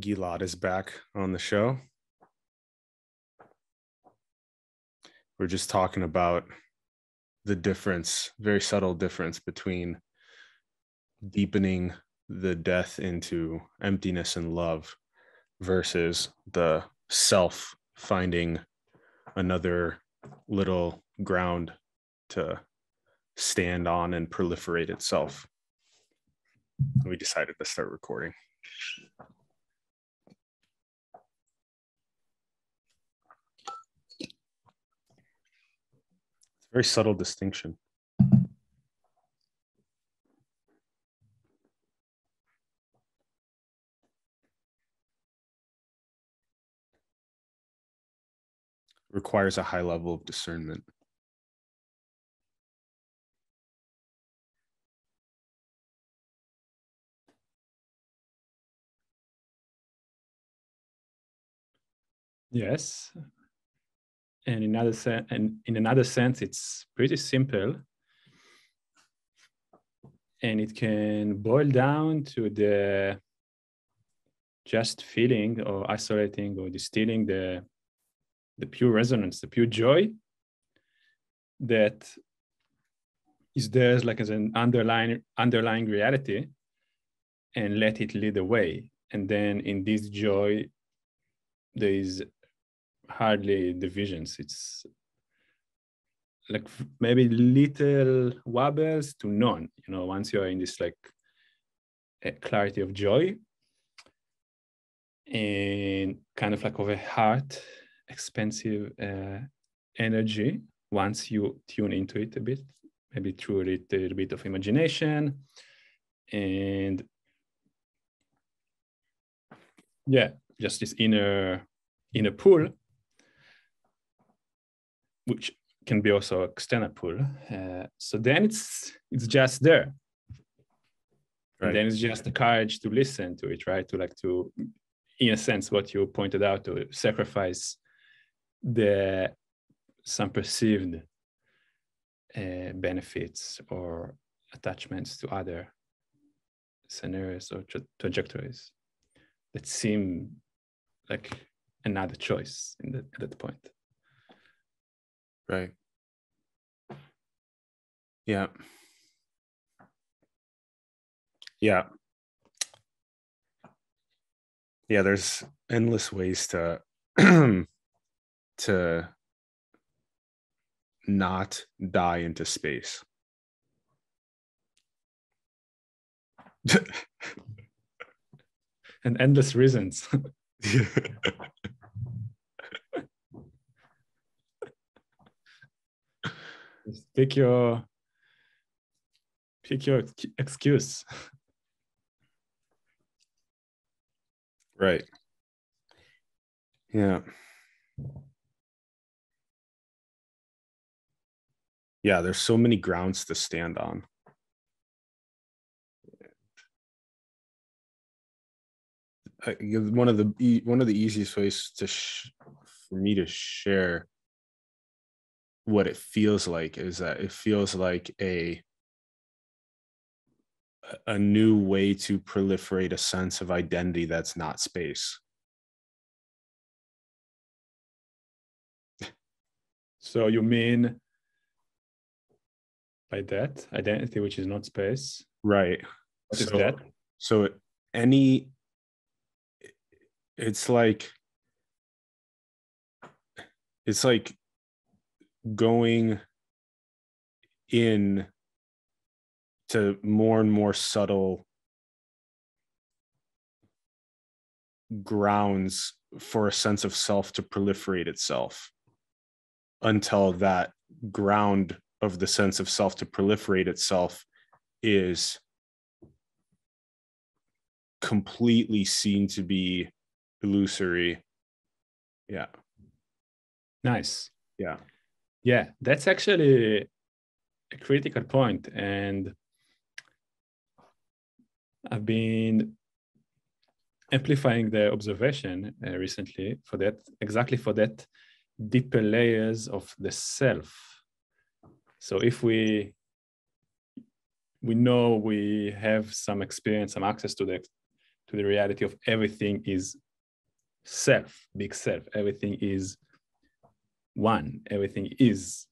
Gilad is back on the show. We're just talking about the difference, very subtle difference between deepening the death into emptiness and love versus the self finding another little ground to stand on and proliferate itself. We decided to start recording. Very subtle distinction. Requires a high level of discernment. Yes, and in another sense, and in another sense, it's pretty simple, and it can boil down to the just feeling or isolating or distilling the the pure resonance, the pure joy that is there like as an underlying underlying reality and let it lead the way. And then in this joy there is hardly divisions. It's like maybe little wobbles to none. You know, once you're in this like clarity of joy and kind of like of a heart expensive uh, energy once you tune into it a bit maybe through a little bit of imagination and yeah just this inner inner pool which can be also external pull. Uh, so then it's it's just there. Right. And then it's just the courage to listen to it, right? To like to, in a sense, what you pointed out, to sacrifice the some perceived uh, benefits or attachments to other scenarios or tra- trajectories that seem like another choice in the, at that point. Right. Yeah. Yeah. Yeah, there's endless ways to to not die into space. and endless reasons. pick your pick your excuse. Right. Yeah. Yeah there's so many grounds to stand on. One of the one of the easiest ways to sh- for me to share what it feels like is that it feels like a a new way to proliferate a sense of identity that's not space. So you mean by that identity which is not space? Right. What so, is that? so any it's like it's like going in to more and more subtle grounds for a sense of self to proliferate itself until that ground of the sense of self to proliferate itself is completely seen to be illusory. Yeah. Nice. Yeah yeah, that's actually a critical point, and I've been amplifying the observation uh, recently for that exactly for that deeper layers of the self. So if we we know we have some experience, some access to the to the reality of everything is self, big self. Everything is one. Everything is.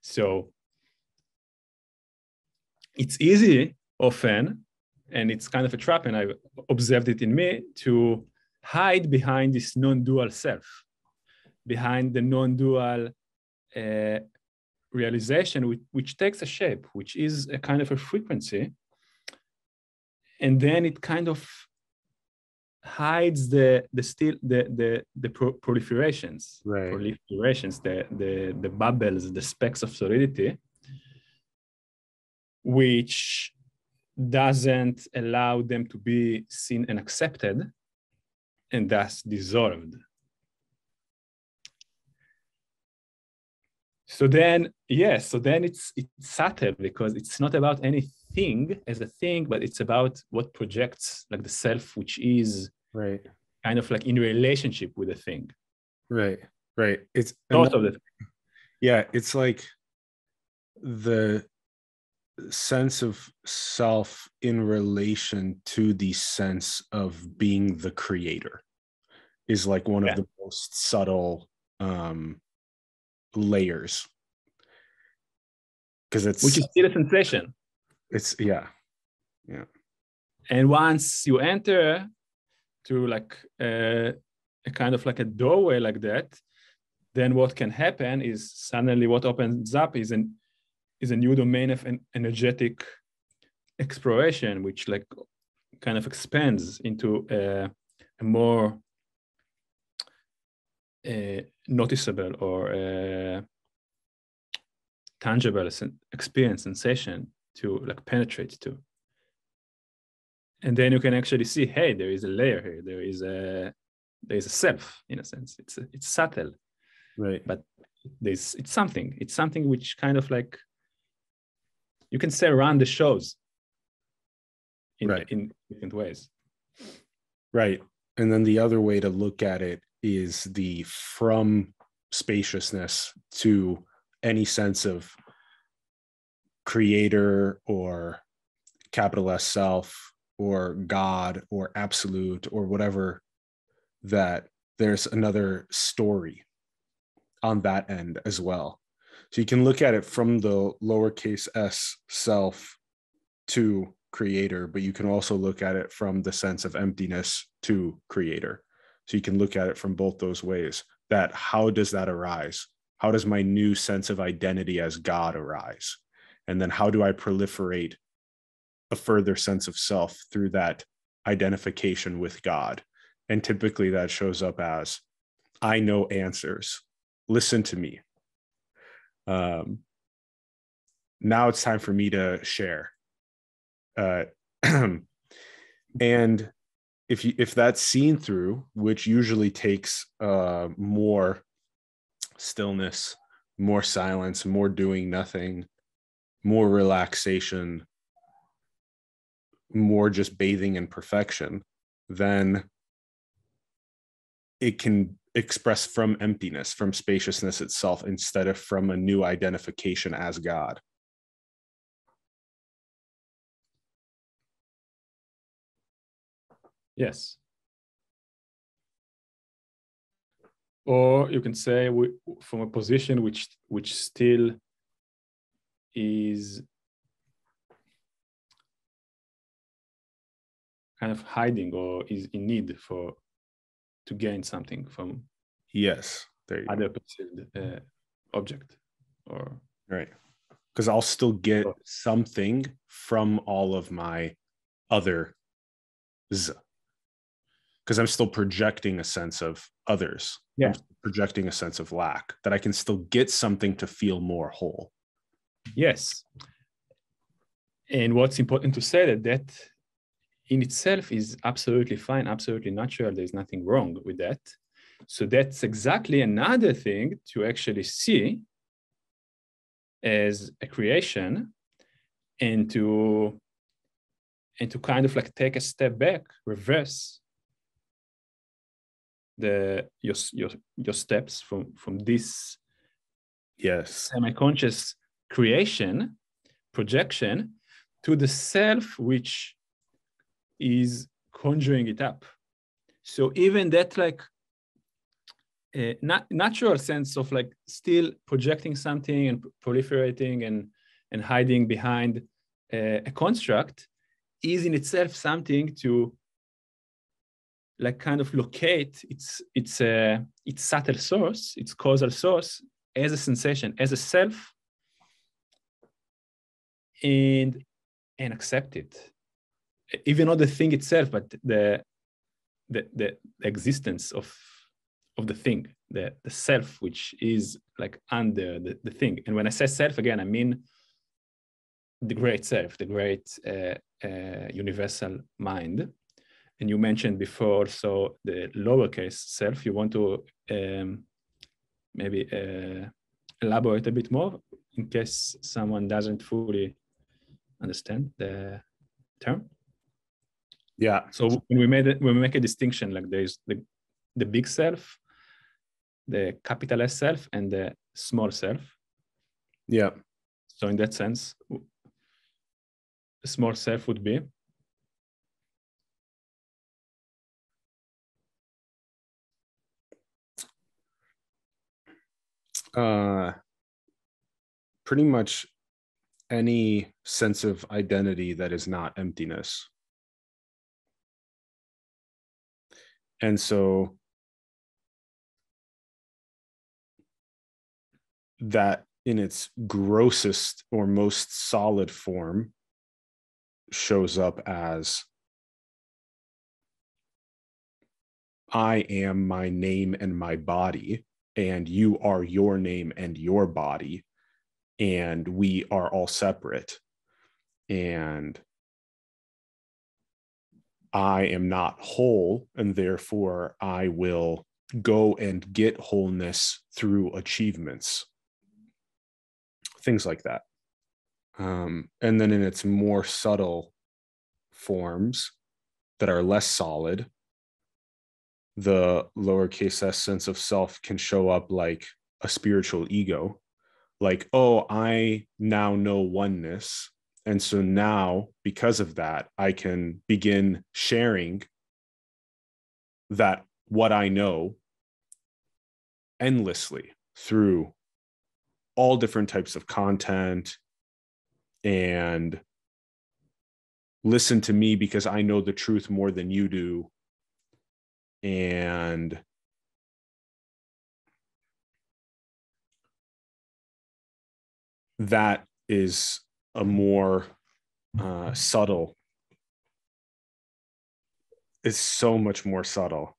So it's easy often, and it's kind of a trap, and I've observed it in me to hide behind this non-dual self, behind the non-dual uh, realization, which, which takes a shape, which is a kind of a frequency, and then it kind of hides the the still the the the pro proliferations right. proliferations the the the bubbles the specks of solidity which doesn't allow them to be seen and accepted and thus dissolved. So then yes so then it's it's subtle because it's not about anything as a thing but it's about what projects like the self which is right. kind of like in relationship with the thing. Right right. It's most of the yeah it's like the sense of self in relation to the sense of being the creator is like one yeah. of the most subtle um layers. Because it's which is still a sensation. It's yeah yeah. And once you enter to like a, a kind of like a doorway like that then what can happen is suddenly what opens up is an is a new domain of an energetic exploration which like kind of expands into a, a more noticeable or tangible experience sensation to like penetrate to and then you can actually see hey there is a layer here. There is a there is a self in a sense. It's it's subtle right. But there's it's something. It's something which kind of like you can say around the shows in, right. in different ways. Right. And then the other way to look at it is the from spaciousness to any sense of creator or capital S self or God or absolute or whatever, that there's another story on that end as well. So you can look at it from the lowercase s self to creator, but you can also look at it from the sense of emptiness to creator. So you can look at it from both those ways. That how does that arise? How does my new sense of identity as God arise? And then how do I proliferate a further sense of self through that identification with God. And typically that shows up as I know answers. Listen to me. Um, now it's time for me to share. Uh, and if you if that's seen through, which usually takes uh, more stillness, more silence, more doing nothing, more relaxation, more just bathing in perfection, then it can express from emptiness, from spaciousness itself, instead of from a new identification as God. Yes. Or you can say we, from a position which which still is kind of hiding or is in need for to gain something from yes other perceived uh, object or right. Because i'll still get something from all of my other because i'm still projecting a sense of others. Yeah. Projecting a sense of lack that i can still get something to feel more whole. Yes. And what's important to say that that in itself is absolutely fine, absolutely natural. There's nothing wrong with that. So that's exactly another thing to actually see as a creation and to and to kind of like take a step back, reverse the your your your steps from from this yes semi-conscious creation projection to the self which is conjuring it up. So even that like uh, nat- natural sense of like still projecting something and proliferating and and hiding behind uh, a construct is in itself something to like kind of locate its its uh, its subtle source, its causal source as a sensation, as a self, and and accept it, even not the thing itself, but the the the, existence of of the thing, the the self, which is like under the, the thing. And when I say self again, I mean the great self, the great uh, uh, universal mind. And you mentioned before so the lowercase self. You want to um, maybe uh, elaborate a bit more in case someone doesn't fully understand the term yeah. So when we made it when we make a distinction like there's the the big self the capital s self and the small self. Yeah. So in that sense the small self would be uh, pretty much any sense of identity that is not emptiness. And so that in its grossest or most solid form shows up as I am my name and my body and you are your name and your body and we are all separate. And i am not whole and therefore i will go and get wholeness through achievements. Things like that. Um, and then in its more subtle forms that are less solid the lowercase s sense of self can show up like a spiritual ego like oh i now know oneness and so now because of that i can begin sharing that what i know endlessly through all different types of content and listen to me because i know the truth more than you do. And that is a more uh, subtle. It's so much more subtle.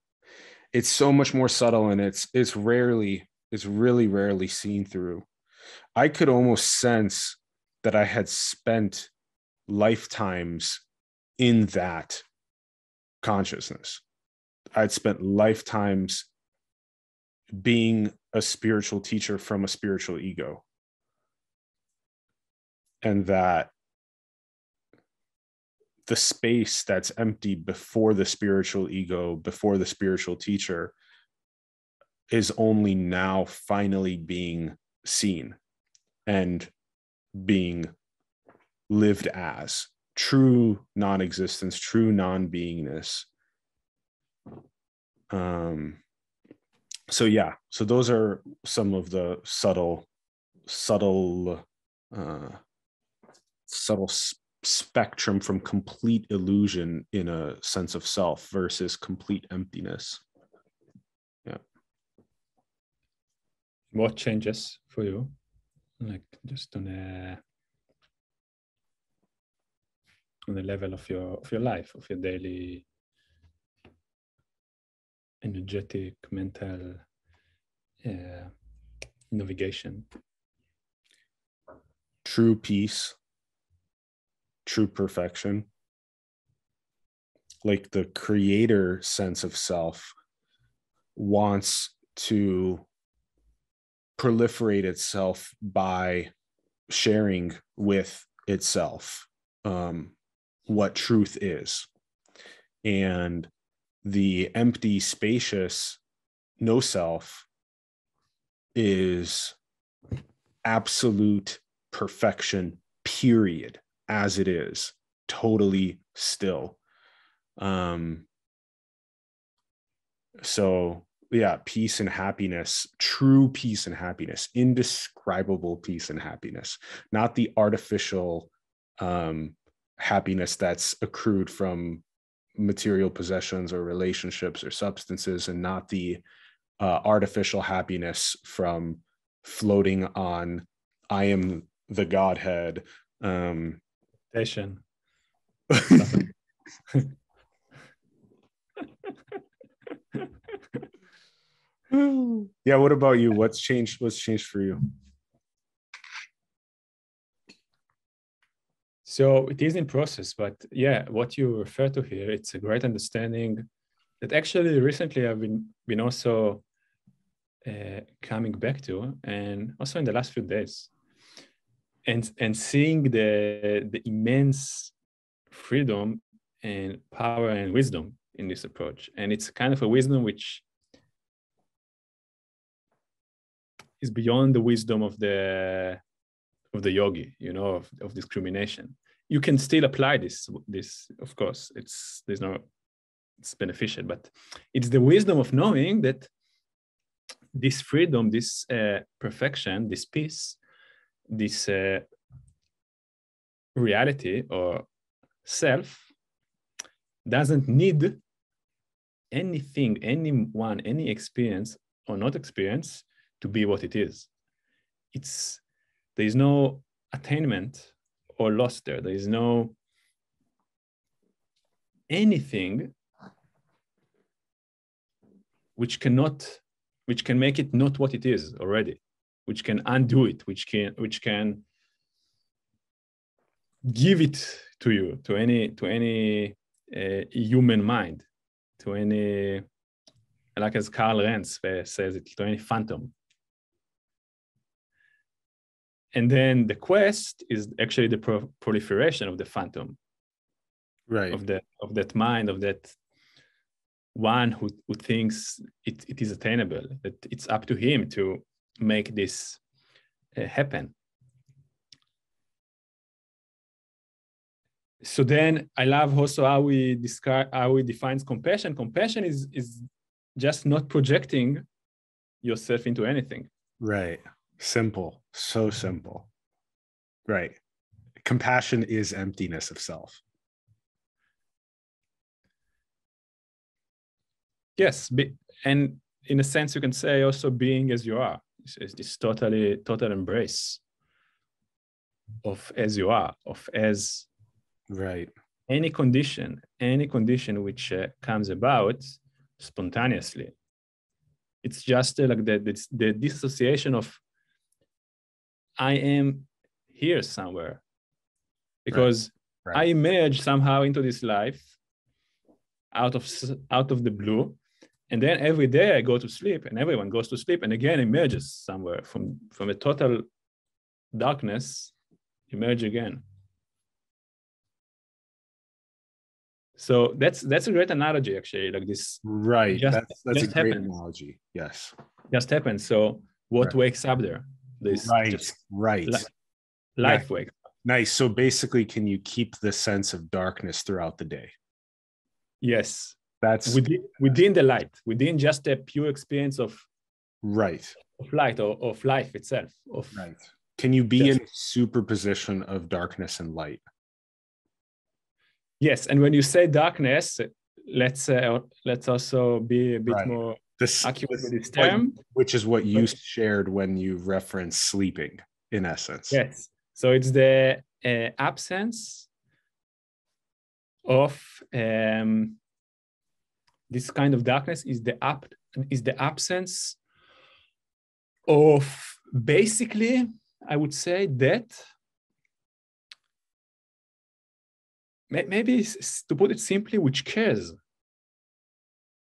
It's so much more subtle and it's it's rarely it's really rarely seen through. I could almost sense that i had spent lifetimes in that consciousness. I'd spent lifetimes being a spiritual teacher from a spiritual ego. And that the space that's empty before the spiritual ego, before the spiritual teacher, is only now finally being seen and being lived as. True non existence, true non beingness um so yeah so those are some of the subtle subtle uh subtle spectrum from complete illusion in a sense of self versus complete emptiness. Yeah. What changes for you? Like just on a on the level of your of your life of your daily energetic mental uh, navigation. True peace true perfection. Like the creator sense of self wants to proliferate itself by sharing with itself um, what truth is. And the empty, spacious no self is absolute perfection, period, as it is, totally still. Um, so yeah, peace and happiness, true peace and happiness, indescribable peace and happiness, not the artificial um, happiness that's accrued from material possessions or relationships or substances, and not the uh, artificial happiness from floating on I am the Godhead. Um, Station. yeah what about you? What's changed what's changed for you? So it is in process but yeah what you refer to here it's a great understanding that actually recently i've been been also uh, coming back to and also in the last few days and and seeing the the immense freedom and power and wisdom in this approach. And it's kind of a wisdom which is beyond the wisdom of the of the yogi you know of, of discrimination. You can still apply this this of course it's there's no it's beneficial but it's the wisdom of knowing that this freedom this uh, perfection this peace this uh, reality or self doesn't need anything anyone any experience or not experience to be what it is. It's there is no attainment or loss there. There is no anything which cannot which can make it not what it is already which can undo it which can which can give it to you to any to any uh, human mind to any like as Karl Renz says it to any phantom. And then the quest is actually the pro- proliferation of the phantom. Right. Of that of that mind of that one who, who thinks it, it is attainable that it's up to him to make this uh, happen so then i love also how we describe how we defines compassion compassion is is just not projecting yourself into anything right Simple, so simple. Right. Compassion is emptiness of self. Yes, and in a sense, you can say also being as you are is this totally total embrace of as you are, of as right any condition, any condition which uh, comes about spontaneously. It's just uh, like the, the, the dissociation of I am here somewhere because right. Right. I emerge somehow into this life out of out of the blue and then every day I go to sleep and everyone goes to sleep and again emerges somewhere from from a total darkness emerge again so that's that's a great analogy actually like this right just, that's, that's just a great happens. analogy yes just happens so what right. wakes up there this right, right. Li- life wake. Nice. So basically, can you keep the sense of darkness throughout the day? Yes. That's within, within the light, within just a pure experience of right of light or of life itself. Of right. Can you be in superposition of darkness and light? Yes, and when you say darkness, let's uh, let's also be a bit right. more this accurate with this term, which is what you shared when you reference sleeping, in essence. Yes. So it's the uh, absence of um, this kind of darkness is the up is the absence of basically, I would say that maybe to put it simply, which cares.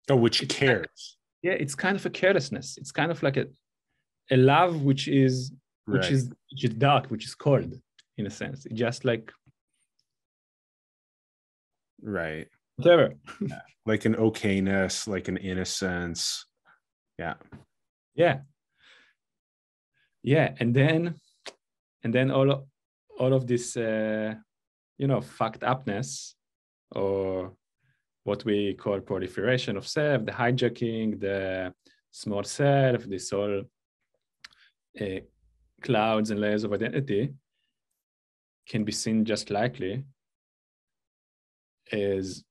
Oh, which cares yeah it's kind of a carelessness it's kind of like a a love which is which right. is which is dark which is cold in a sense just like right whatever yeah. like an okayness like an innocence. Yeah. Yeah. Yeah and then and then all of, all of this uh you know fucked upness or what we call proliferation of self, the hijacking, the small self, this all uh, clouds and layers of identity can be seen just likely as,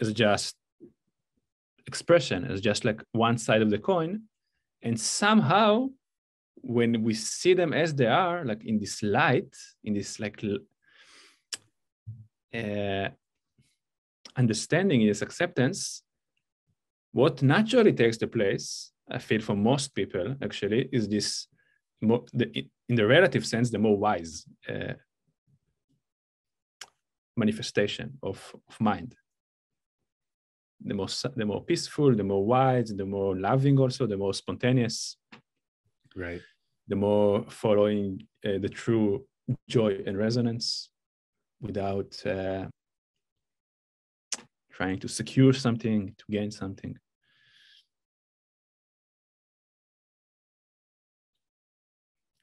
as just expression, as just like one side of the coin. And somehow, when we see them as they are, like in this light, in this like uh, understanding, in this acceptance, what naturally takes the place, I feel for most people actually, is this more, the, in the relative sense, the more wise uh, manifestation of, of mind. The more, the more peaceful, the more wise, the more loving, also, the more spontaneous. Right. The more following uh, the true joy and resonance without uh, trying to secure something, to gain something.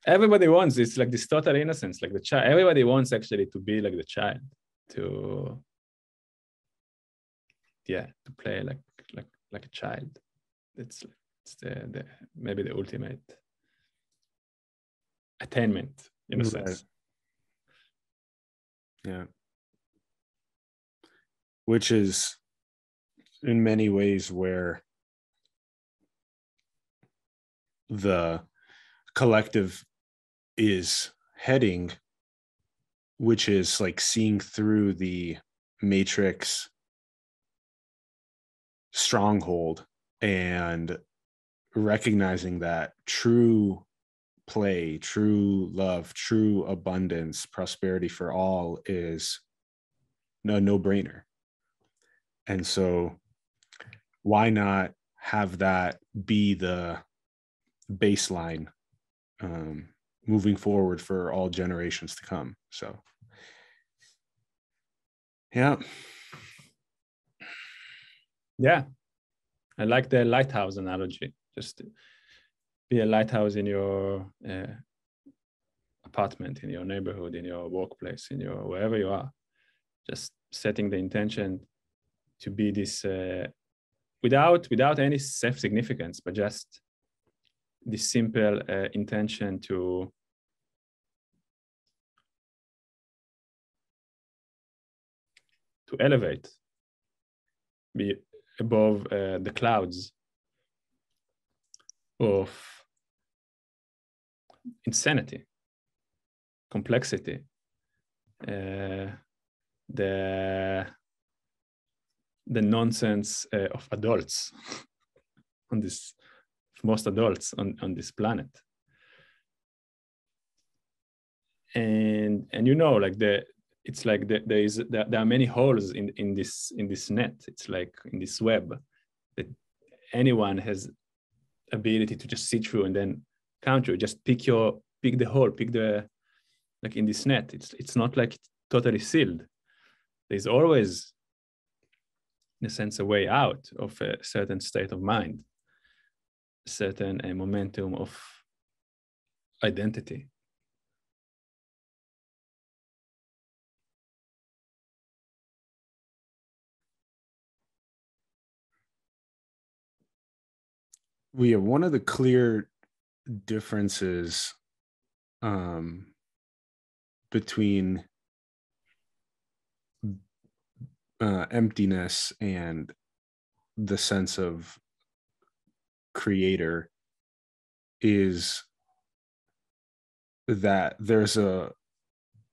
everybody wants it's like this total innocence like the child everybody wants actually to be like the child to yeah to play like like like a child. It's it's the, the maybe the ultimate attainment in a right. sense. Yeah. Which is in many ways where the collective is heading, which is like seeing through the matrix stronghold and recognizing that true play, true love, true abundance, prosperity for all is no no brainer. And so why not have that be the baseline um, moving forward for all generations to come. So, yeah. Yeah. I like the lighthouse analogy. Just be a lighthouse in your uh, apartment, in your neighborhood, in your workplace, in your wherever you are. Just setting the intention to be this uh, without without any self significance, but just this simple uh, intention to to elevate, be above uh, the clouds of insanity, complexity, uh, the the nonsense uh, of adults on this most adults on, on this planet. And and you know like the it's like the, there is there, there, are many holes in in this in this net. It's like in this web that anyone has ability to just see through and then counter just pick your pick the hole pick the like in this net. It's it's not like totally sealed. There's always in a sense a way out of a certain state of mind certain a momentum of identity we have one of the clear differences um, between uh, emptiness and the sense of creator is that there's a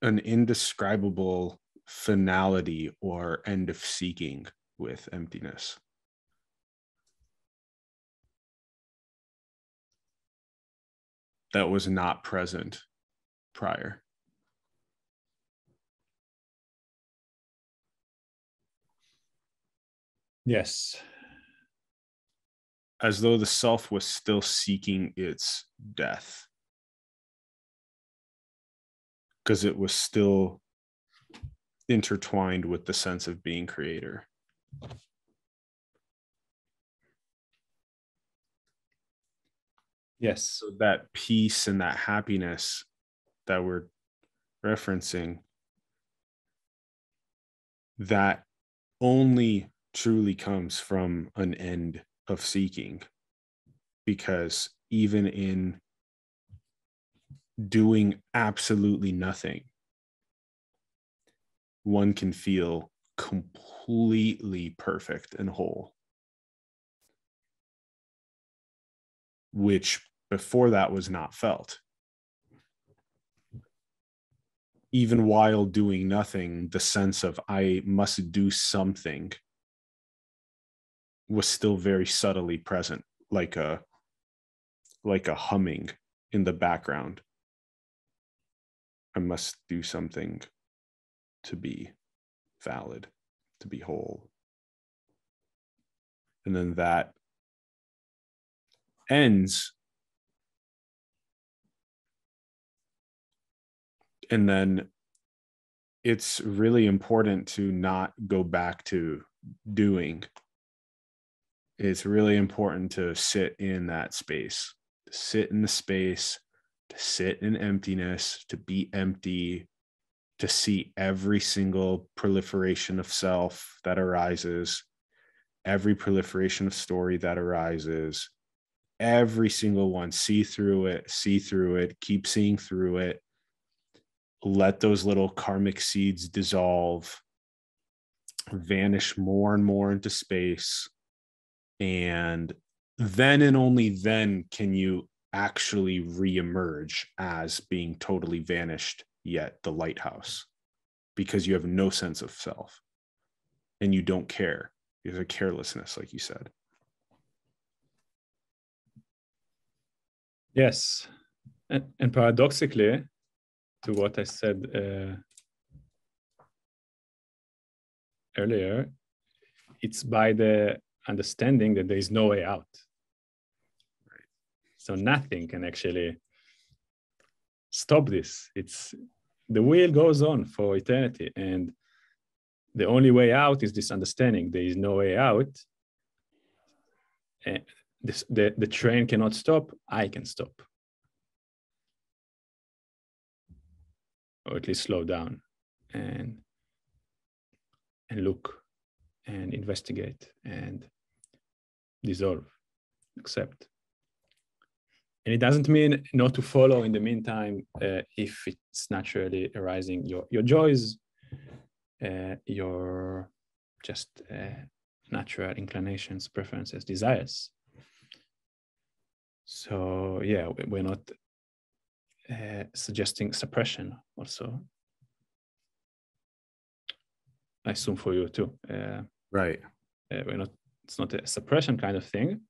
an indescribable finality or end of seeking with emptiness that was not present prior. Yes. As though the self was still seeking its death. Because it was still intertwined with the sense of being creator. Yes. So that peace and that happiness that we're referencing that only truly comes from an end of seeking because even in doing absolutely nothing one can feel completely perfect and whole which before that was not felt. Even while doing nothing the sense of i must do something was still very subtly present like a like a humming in the background. I must do something to be valid to be whole. And then that ends and then it's really important to not go back to doing. It's really important to sit in that space, to sit in the space, to sit in emptiness, to be empty, to see every single proliferation of self that arises, every proliferation of story that arises, every single one, see through it, see through it, keep seeing through it. Let those little karmic seeds dissolve, vanish more and more into space. And then and only then can you actually reemerge as being totally vanished yet the lighthouse because you have no sense of self and you don't care. There's a carelessness like you said yes and, and paradoxically to what i said uh, earlier it's by the understanding that there is no way out. So nothing can actually stop this. It's the wheel goes on for eternity, and the only way out is this understanding. There is no way out. And this, the, the train cannot stop. I can stop, or at least slow down, and and look and investigate and dissolve, accept. And it doesn't mean not to follow in the meantime uh, if it's naturally arising your, your joys, uh, your just uh, natural inclinations, preferences, desires. So, yeah, we're not uh, suggesting suppression also. I assume for you too. Uh, right. Uh, we're not it's not a suppression kind of thing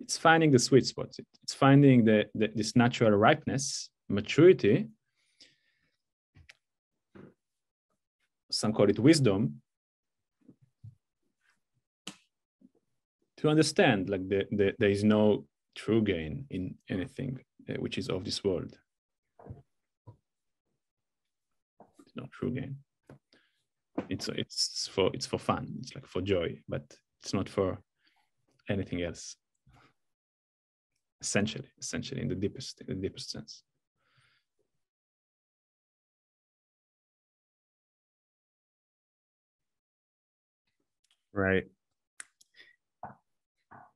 it's finding the sweet spot it's finding the, the this natural ripeness maturity some call it wisdom to understand like the, the, there is no true gain in anything uh, which is of this world it's not true gain it's it's for it's for fun it's like for joy but it's not for anything else. Essentially, essentially, in the deepest, in the deepest sense. Right.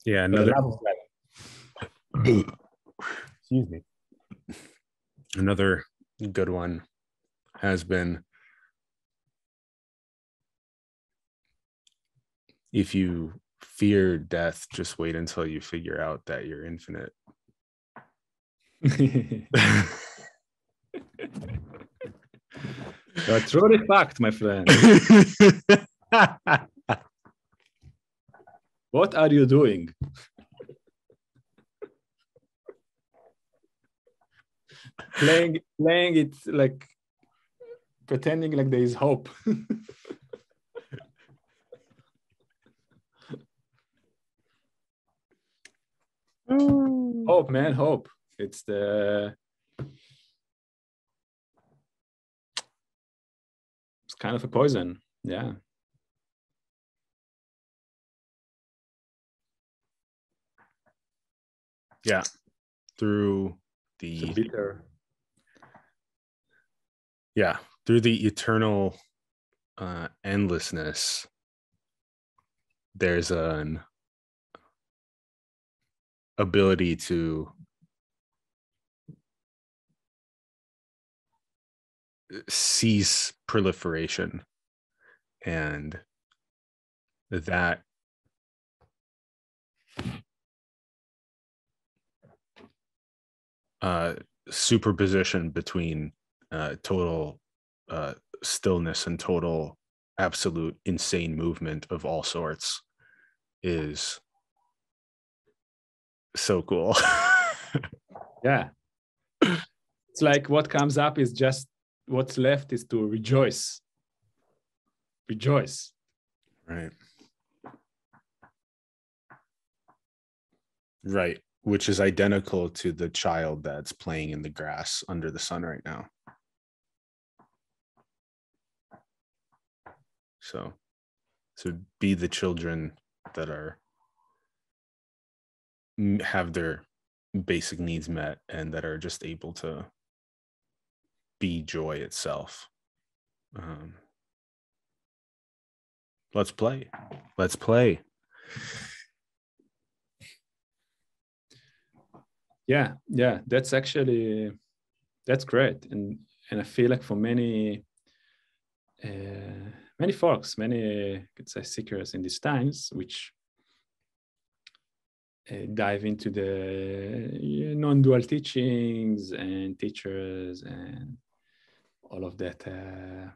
Yeah. Another. Excuse me. Another good one has been if you fear death, just wait until you figure out that you're infinite. You're truly fact, my friend. what are you doing? Playing playing it like pretending like there is hope. Mm. hope, man, hope. It's the it's kind of a poison. Yeah. Yeah. Through the bitter. Yeah, through the eternal uh, endlessness, there's an ability to cease proliferation and that uh, superposition between uh, total uh, stillness and total absolute insane movement of all sorts is so cool. yeah. It's like what comes up is just what's left is to rejoice. Rejoice. Right. Right. Which is identical to the child that's playing in the grass under the sun right now. So, to be the children that are have their basic needs met and that are just able to be joy itself. Um, let's play. Let's play. Yeah, yeah, that's actually that's great, and and I feel like for many uh, many folks, many could say seekers in these times, which uh, dive into the non-dual teachings and teachers and all of that uh,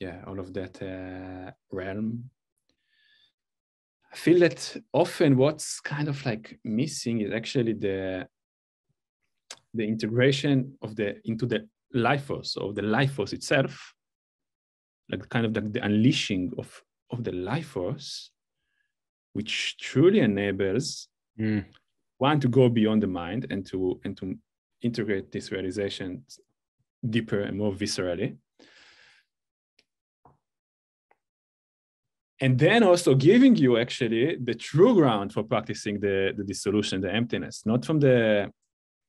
yeah all of that uh, realm. I feel that often what's kind of like missing is actually the the integration of the into the life force or the life force itself like kind of the, the unleashing of of the life force which truly enables mm. one to go beyond the mind and to and to integrate this realization deeper and more viscerally and then also giving you actually the true ground for practicing the, the dissolution the emptiness not from the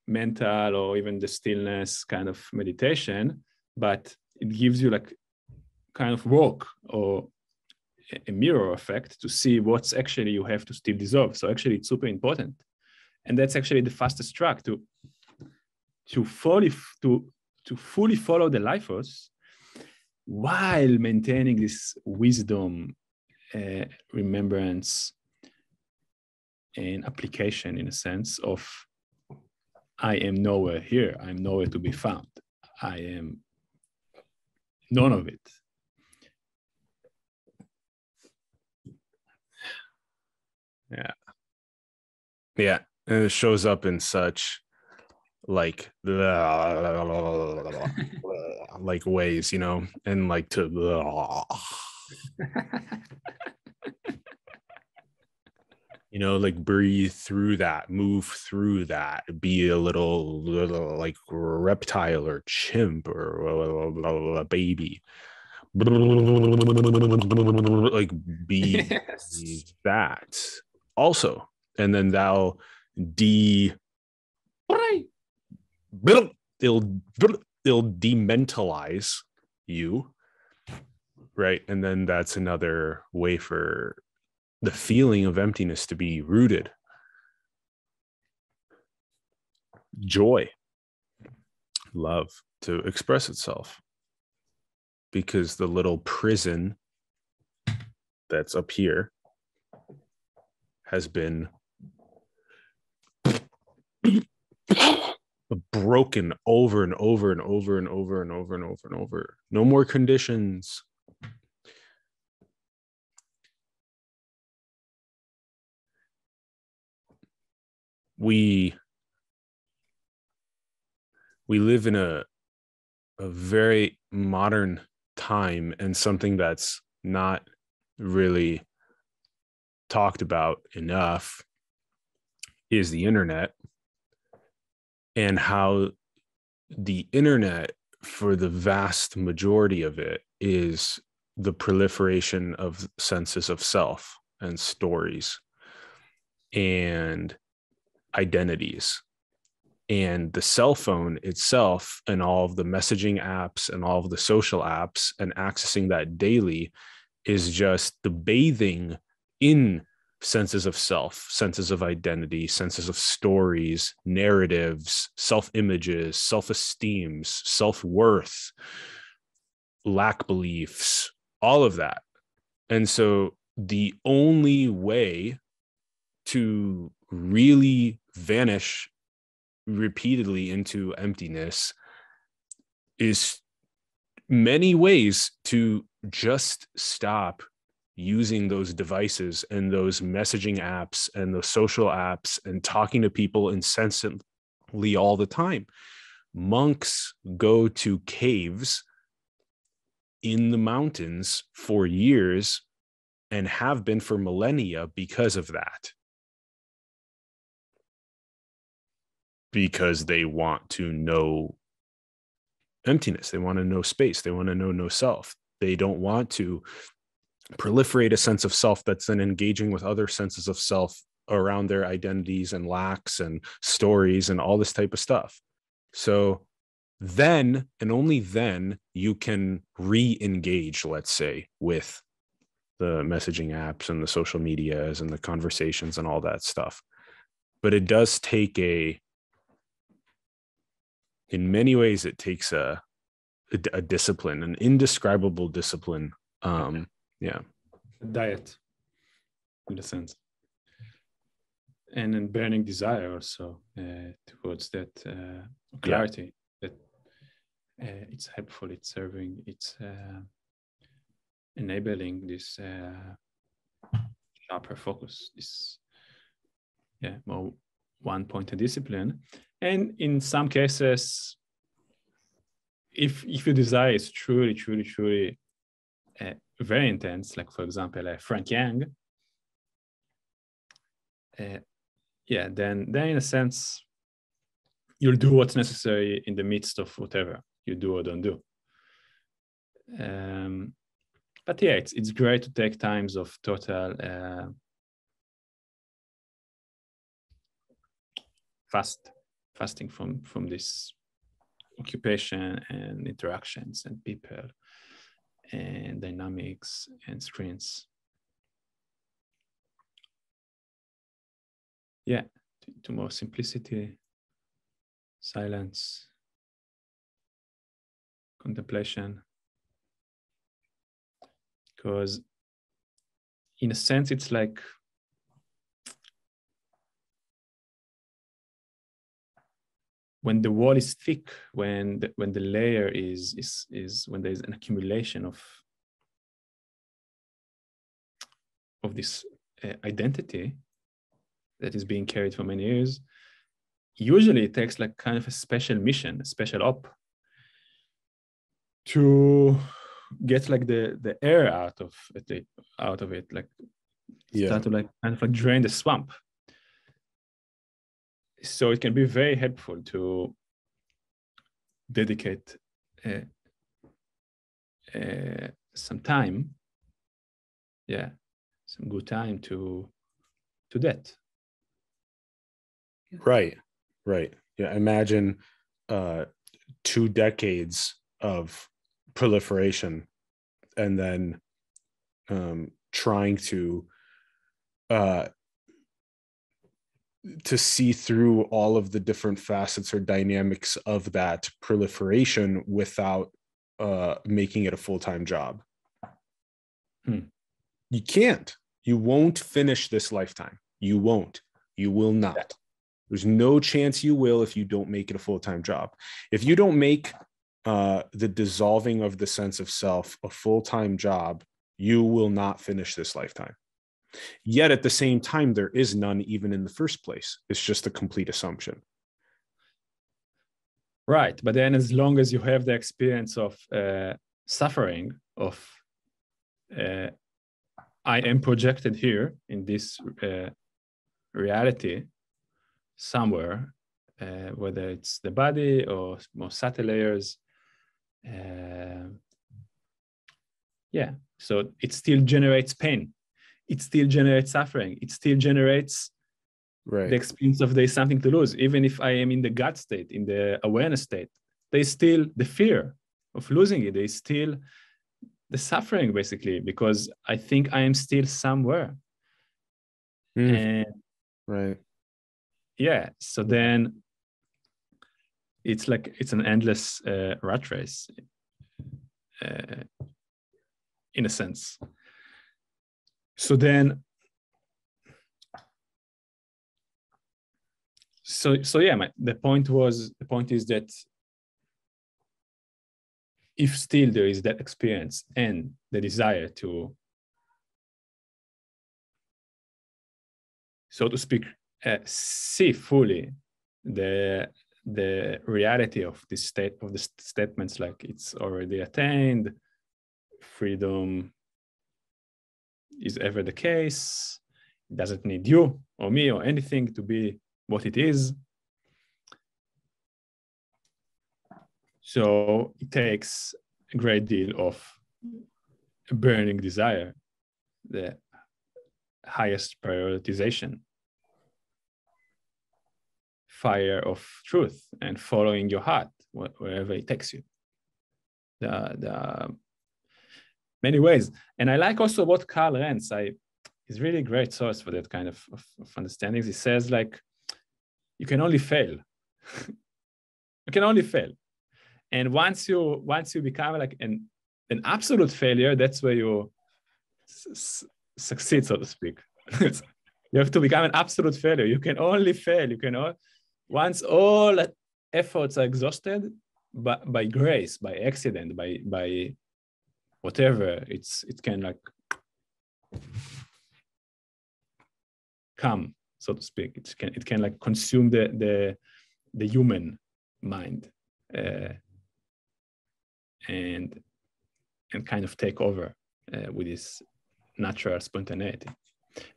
mental or even the stillness kind of meditation but it gives you like kind of work or a mirror effect to see what's actually you have to still dissolve. So actually, it's super important, and that's actually the fastest track to to fully to to fully follow the life force while maintaining this wisdom, uh, remembrance, and application in a sense of I am nowhere here. I'm nowhere to be found. I am none of it. Yeah. Yeah. And it shows up in such like like ways, you know, and like to you know, like breathe through that, move through that, be a little, little like reptile or chimp or a baby. Like be yes. that. Also and then thou de it'll it'll dementalize you right? And then that's another way for the feeling of emptiness to be rooted joy love to express itself because the little prison that's up here has been broken over and over and over and over and over and over and over. No more conditions. We we live in a a very modern time and something that's not really talked about enough is the internet and how the internet for the vast majority of it is the proliferation of senses of self and stories. And identities and the cell phone itself and all of the messaging apps and all of the social apps and accessing that daily is just the bathing in senses of self, senses of identity, senses of stories, narratives, self images, self esteems, self worth, lack beliefs, all of that. And so the only way to really vanish repeatedly into emptiness is many ways to just stop using those devices and those messaging apps and those social apps and talking to people incessantly all the time. Monks go to caves in the mountains for years and have been for millennia because of that. Because they want to know emptiness, they want to know space, they want to know no self. They don't want to proliferate a sense of self that's then engaging with other senses of self around their identities and lacks and stories and all this type of stuff. So then and only then you can re-engage let's say with the messaging apps and the social medias and the conversations and all that stuff but it does take a in many ways it takes a a, a discipline an indescribable discipline um yeah. Diet in a sense. And then burning desire also uh, towards that uh, clarity yeah. that uh, it's helpful it's serving it's uh, enabling this uh, sharper focus this yeah more one pointed discipline and in some cases if if your desire is truly truly truly uh, very intense, like for example, uh, Frank Yang, uh, yeah, then then in a sense, you'll do what's necessary in the midst of whatever you do or don't do. Um, but yeah, it's it's great to take times of total uh, fast fasting from from this occupation and interactions and people and dynamics and screens. Yeah, to, to more simplicity, silence, contemplation. Because in a sense, it's like when the wall is thick, when the, when the layer is is is when there is an accumulation of of this uh, identity that is being carried for many years, usually it takes like kind of a special mission, a special op to get like the the air out of it out of it like yeah. start to like kind of like drain the swamp so it can be very helpful to dedicate uh, uh, some time yeah some good time to to that. Right right. Yeah imagine uh two decades of proliferation and then um trying to uh to see through all of the different facets or dynamics of that proliferation without uh, making it a full-time job. Hmm. you can't. You won't finish this lifetime. You won't. You will not. There's no chance you will if you don't make it a full-time job. If you don't make uh, the dissolving of the sense of self a full-time job you will not finish this lifetime Yet at the same time, there is none even in the first place. It's just a complete assumption. Right. But then, as long as you have the experience of uh, suffering, of uh, I am projected here in this uh, reality somewhere, uh, whether it's the body or more subtle layers. Uh, yeah. So it still generates pain it still generates suffering. It still generates right. the experience of there is something to lose. Even if i am in the gut state in the awareness state there's still the fear of losing it. There's still the suffering basically because i think i am still somewhere. Mm, and right. Yeah so then it's like it's an endless uh, rat race uh, in a sense so then so so yeah my, the point was the point is that if still there is that experience and the desire to so to speak uh, see fully the the reality of this state of the st- statements like it's already attained freedom is ever the case? It doesn't need you or me or anything to be what it is? So it takes a great deal of burning desire the highest prioritization. Fire of truth and following your heart wherever it takes you. The, the many ways. And I like also what Karl Renz, I is really a great source for that kind of, of, of understandings. He says like you can only fail. you can only fail. And once you once you become like an an absolute failure, that's where you succeed, so to speak. you have to become an absolute failure. You can only fail. You can all, once all efforts are exhausted by, by grace, by accident, by by whatever, it's it can like come, so to speak. It can it can like consume the the the human mind uh, and and kind of take over uh, with this natural spontaneity.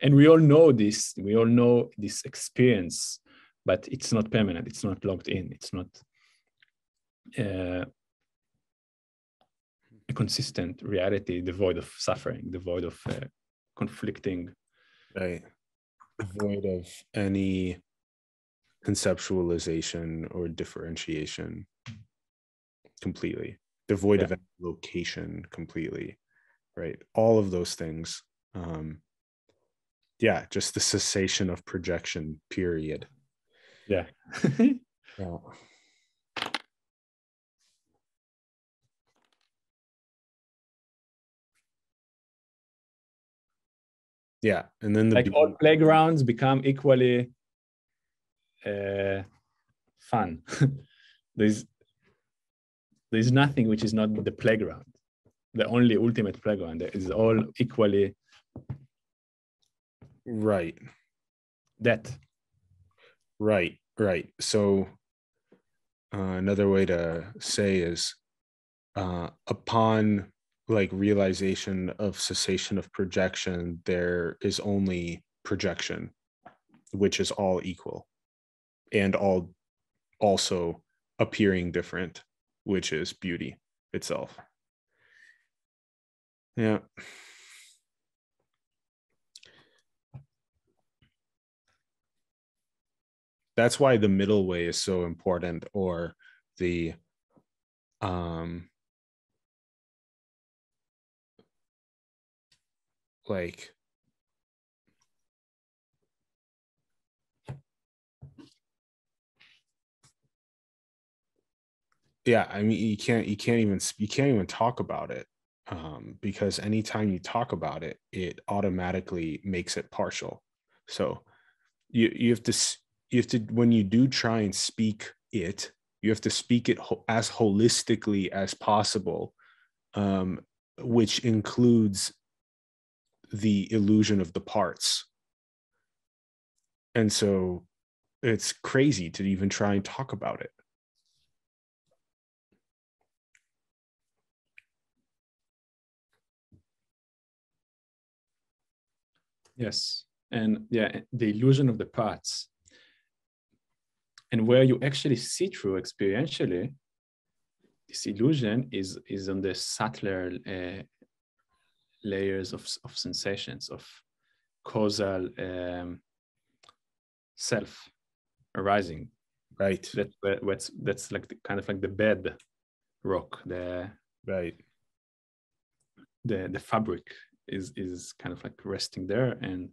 And we all know this. We all know this experience but it's not permanent it's not locked in it's not uh, a consistent reality devoid of suffering devoid of uh, conflicting right. void of any conceptualization or differentiation completely devoid Yeah. of any location completely right? All of those things um yeah just the cessation of projection period. Yeah. Yeah yeah and then the like all playgrounds become equally uh, fun. There's there's nothing which is not the playground. The only ultimate playground is all equally right. that Right, right. So uh, another way to say is uh, upon like realization of cessation of projection, there is only projection, which is all equal and all also appearing different, which is beauty itself. Yeah. that's why the middle way is so important or the um like yeah i mean you can't you can't even you can't even talk about it um because anytime you talk about it it automatically makes it partial. So you you have to you have to when you do try and speak it you have to speak it ho- as holistically as possible um, which includes the illusion of the parts and so it's crazy to even try and talk about it Yes. And yeah, the illusion of the parts. And where you actually see through experientially, this illusion is, is on the subtler uh, layers of, of sensations, of causal um, self arising. Right. That what's that's like the, kind of like the bed rock, the right, the the fabric is is kind of like resting there and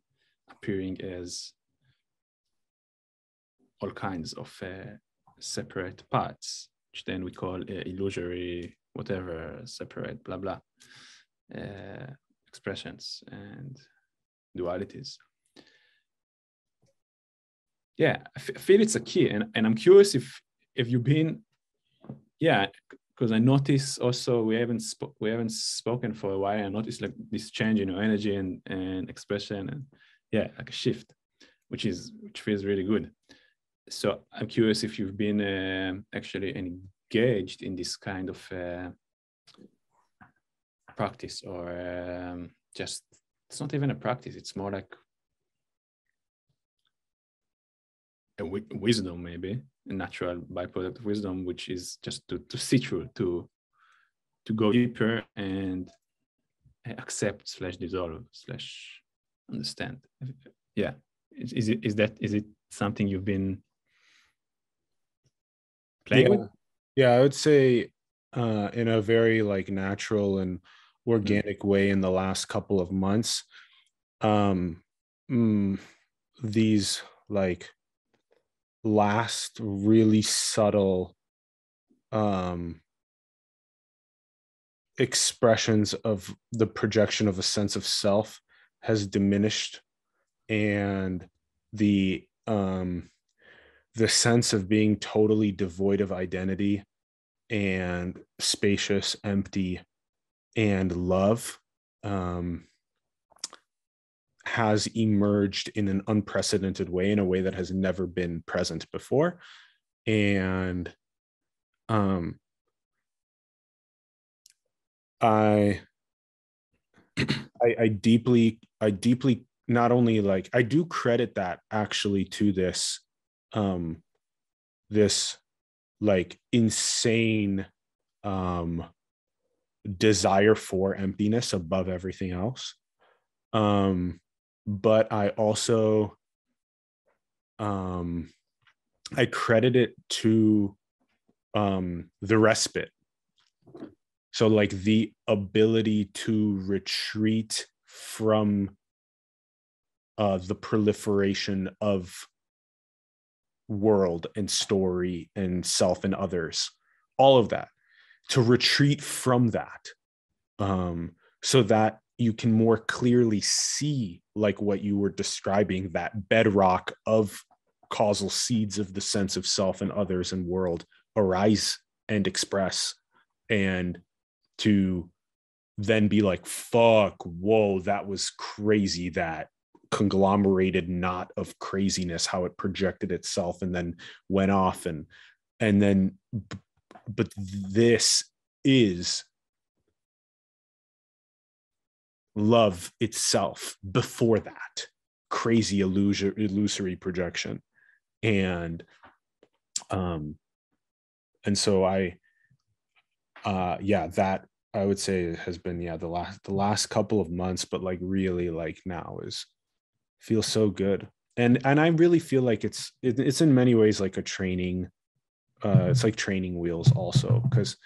appearing as all kinds of uh, separate parts, which then we call uh, illusory, whatever, separate, blah blah, uh, expressions and dualities. Yeah I, feel it's a key and, and i'm curious if if you've been yeah because i notice also we haven't we haven't spoken for a while i noticed like this change in your energy and and expression and yeah like a shift which is which feels really good. So i'm curious if you've been uh, actually engaged in this kind of uh, practice or um, just it's not even a practice it's more like a w- wisdom maybe a natural byproduct of wisdom which is just to, to see through to to go deeper and accept slash dissolve slash understand. Yeah. Is, is it is that is it something you've been playing yeah. with? Yeah i would say uh in a very like natural and organic mm-hmm. way in the last couple of months um mm, these like last really subtle um expressions of the projection of a sense of self has diminished and the um the sense of being totally devoid of identity and spacious empty and love um has emerged in an unprecedented way in a way that has never been present before. And um I, I i deeply i deeply not only like i do credit that actually to this um this like insane um desire for emptiness above everything else. Um but I also um, I credit it to um, the respite. So like the ability to retreat from uh, the proliferation of world and story and self and others, all of that, to retreat from that, um, so that you can more clearly see like what you were describing that bedrock of causal seeds of the sense of self and others and world arise and express and to then be like fuck whoa that was crazy that conglomerated knot of craziness how it projected itself and then went off and and then but this is love itself before that. Crazy illusion, illusory projection. And um and so i uh yeah that i would say has been yeah the last the last couple of months but like really like now is feels so good. And and i really feel like it's it, it's in many ways like a training uh it's like training wheels also. Because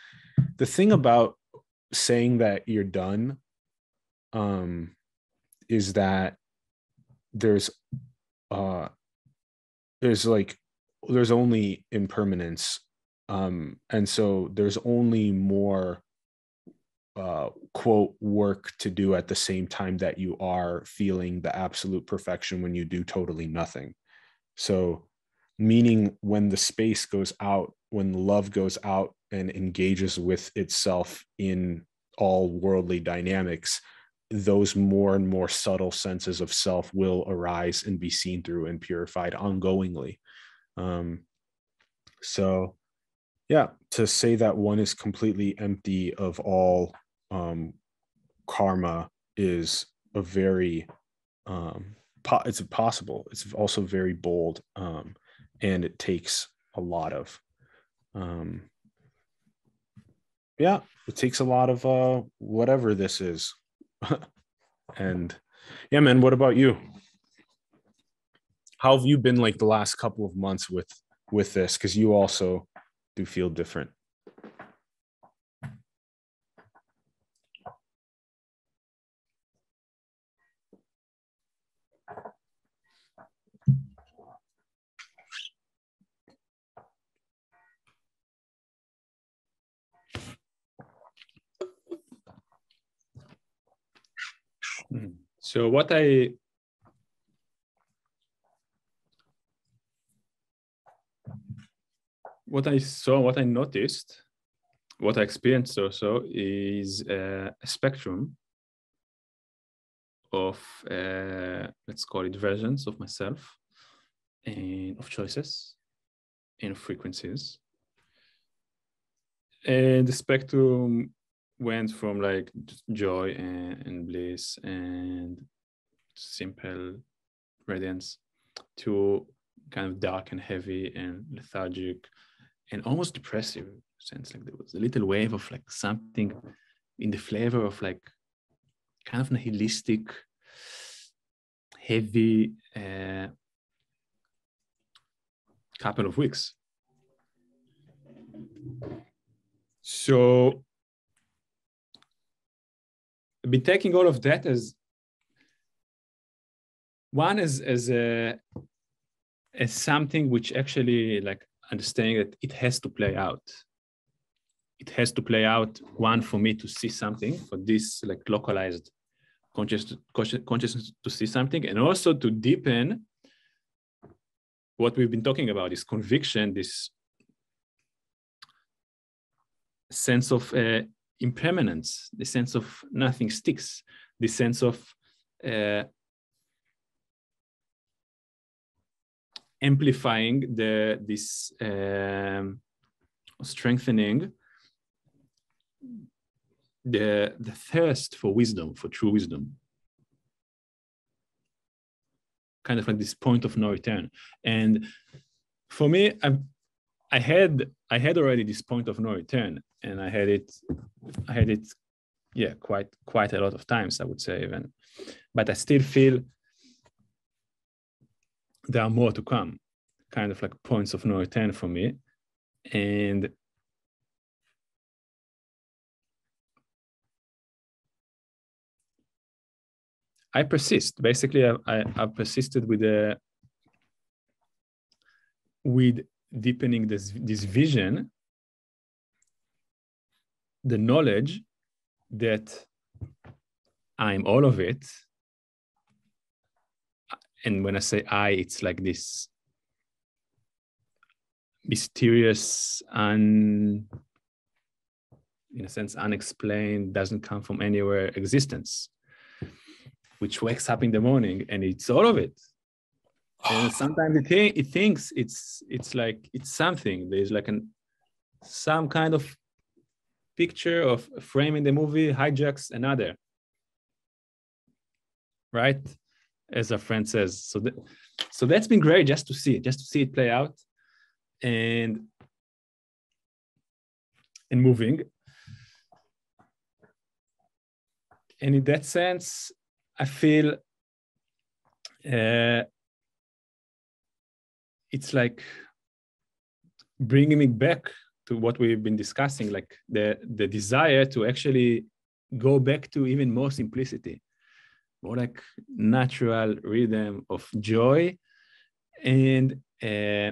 the thing about saying that you're done um, is that there's uh, there's like there's only impermanence um, and so there's only more uh, quote work to do at the same time that you are feeling the absolute perfection when you do totally nothing. So meaning when the space goes out when love goes out and engages with itself in all worldly dynamics those more and more subtle senses of self will arise and be seen through and purified ongoingly. Um, so, yeah, to say that one is completely empty of all um, karma is a very, um, po- it's possible. It's also very bold, um, and it takes a lot of, um, yeah, it takes a lot of uh, whatever this is. And yeah, man, what about you? how have you been like the last couple of months with with this? Because you also do feel different Hmm. So what I what I saw, what I noticed, what I experienced also is uh, a spectrum of uh, let's call it versions of myself and of choices and frequencies. And the spectrum went from like joy and, and bliss and simple radiance to kind of dark and heavy and lethargic and almost depressive sense. Like there was a little wave of like something in the flavor of like kind of nihilistic heavy uh, couple of weeks. So Been taking all of that as one as as a as something which actually like understanding that it has to play out. It has to play out one for me to see something for this like localized conscious, consciousness to see something and also to deepen what we've been talking about this conviction this sense of uh, impermanence, the sense of nothing sticks, the sense of uh, amplifying the this um, strengthening the the thirst for wisdom, for true wisdom. Kind of like this point of no return. And for me, I I had I had already this point of no return, and I had it I had it yeah quite quite a lot of times I would say even, but I still feel there are more to come, kind of like points of no return for me, and I persist. Basically, I, I, have persisted with the with deepening this this vision the knowledge that I'm all of it. And when I say I, it's like this mysterious and in a sense unexplained doesn't come from anywhere existence which wakes up in the morning and it's all of it and sometimes it, th- it thinks it's it's like it's something. There's like an some kind of picture of a frame in the movie hijacks another. Right? As a friend says. So that, so that's been great just to see it just to see it play out and and moving. And in that sense i feel uh, it's like bringing me back to what we've been discussing, like the, the desire to actually go back to even more simplicity, more like natural rhythm of joy and uh,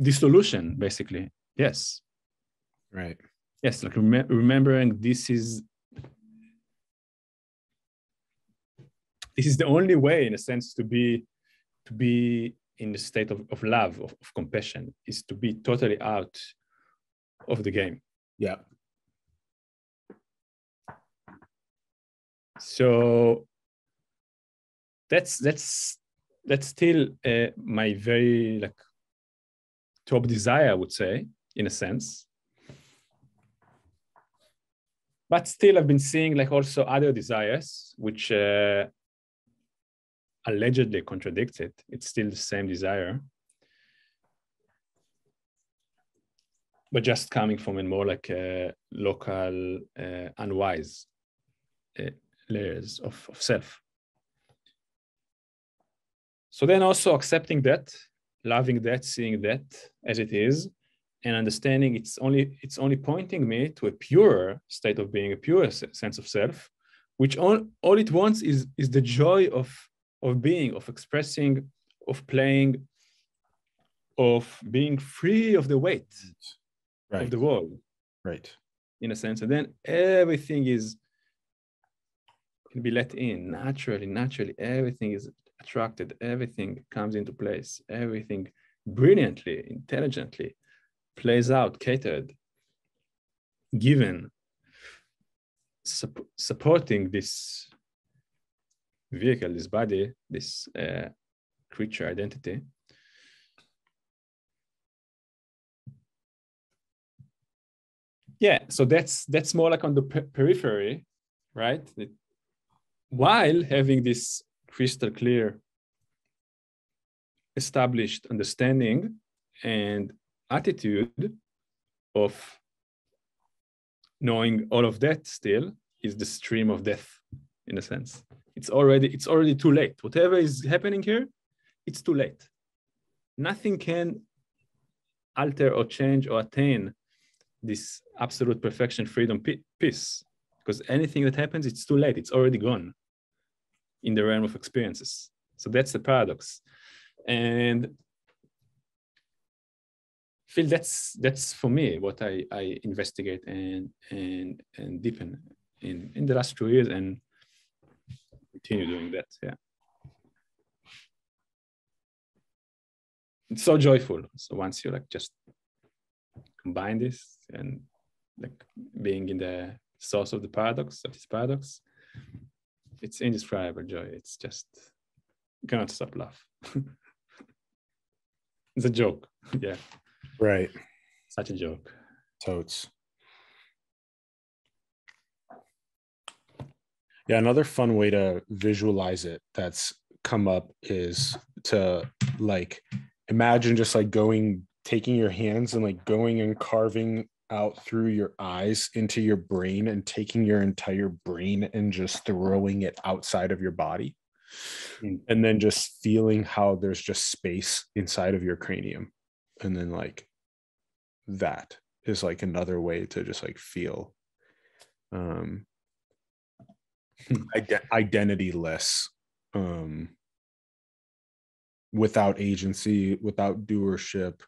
dissolution, basically. Yes. Right. Yes, like rem- remembering this is this is the only way in a sense to be to be in the state of, of love of, of compassion is to be totally out of the game. Yeah. So that's that's that's still uh, my very like top desire i would say in a sense. But still i've been seeing like also other desires which uh, allegedly contradicts it. It's still the same desire. But just coming from a more like a local, uh, unwise uh, layers of, of self. So then also accepting that, loving that, seeing that as it is, and understanding it's only it's only pointing me to a purer state of being, a pure sense of self, which all, all it wants is is the joy of of being, of expressing, of playing, of being free of the weight right. of the world. Right. In a sense. And then everything is can be let in naturally, naturally. Everything is attracted, everything comes into place, everything brilliantly, intelligently plays out, catered, given, supporting this vehicle, this body, this uh, creature identity. Yeah, so that's that's more like on the periphery, right? It, while having this crystal clear established understanding and attitude of knowing all of that still is the stream of death in a sense it's already it's already too late. Whatever is happening here it's too late. Nothing can alter or change or attain this absolute perfection freedom peace. Because anything that happens it's too late. It's already gone in the realm of experiences. So that's the paradox. And feel that's that's for me what I, I investigate and and and deepen in in the last two years. And continue doing that. Yeah. It's so joyful. So once you like just combine this and like being in the source of the paradox of this paradox, it's indescribable joy. It's just you cannot stop laugh. it's a joke. Yeah. Right. Such a joke. Totes. Yeah, another fun way to visualize it that's come up is to like imagine just like going taking your hands and like going and carving out through your eyes into your brain and taking your entire brain and just throwing it outside of your body. Mm. And then just feeling how there's just space inside of your cranium. And then, like, that is like another way to just like feel um ident- identityless um without agency without doership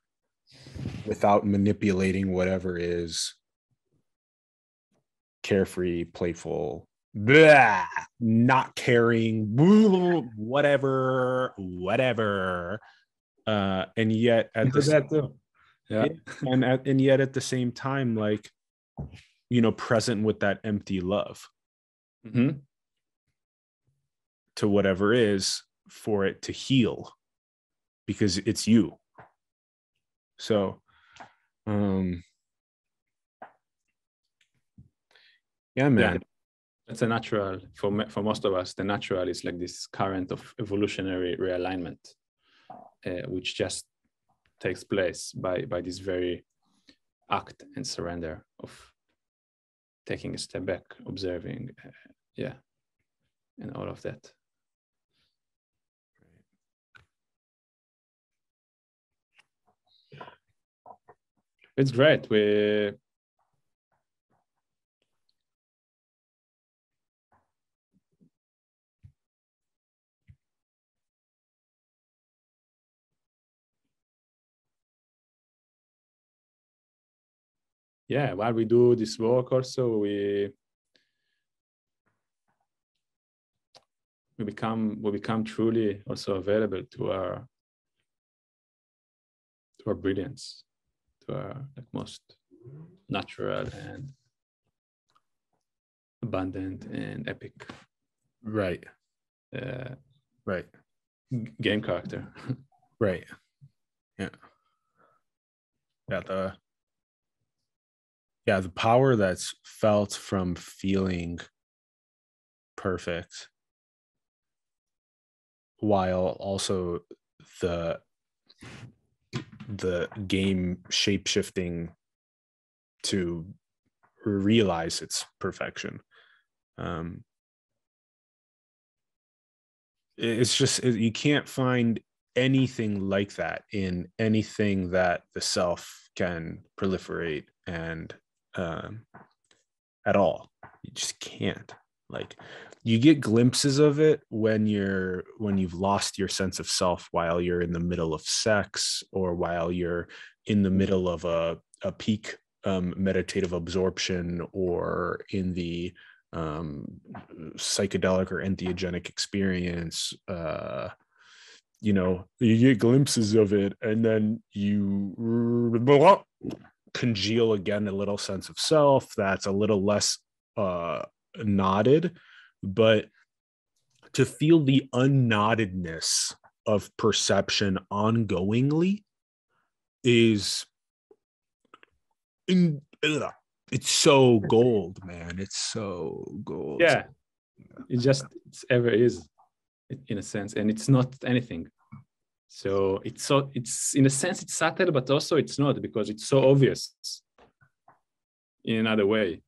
without manipulating whatever is carefree, playful, blah, not caring, whatever, whatever. Uh, and yet at the that too. Yeah. and at, and yet at the same time, like you know, present with that empty love mm-hmm. To whatever is for it to heal because it's you so, um, yeah, man. Yeah. That's a natural for for most of us. The natural is like this current of evolutionary realignment, uh, which just takes place by by this very act and surrender of taking a step back, observing, uh, yeah, and all of that. It's great. We yeah, while we do this work also we we become we become truly also available to our to our brilliance were like most natural and abundant and epic. Right. Uh, right. Game character. right. Yeah. Yeah. The yeah the power that's felt from feeling perfect while also the the game shape shifting to realize its perfection um, it's just it- you can't find anything like that in anything that the self can proliferate and um, at all. You just can't. Like you get glimpses of it when you're when you've lost your sense of self while you're in the middle of sex or while you're in the middle of a, a peak um, meditative absorption or in the um, psychedelic or entheogenic experience. Uh, you know, you get glimpses of it, and then you congeal again a little sense of self that's a little less uh, knotted, but to feel the unknottedness of perception ongoingly is in, ugh, it's so gold, man. It's so gold. Yeah, it just it's ever is, in a sense, and it's not anything. So it's so it's in a sense it's subtle, but also it's not because it's so obvious in another way.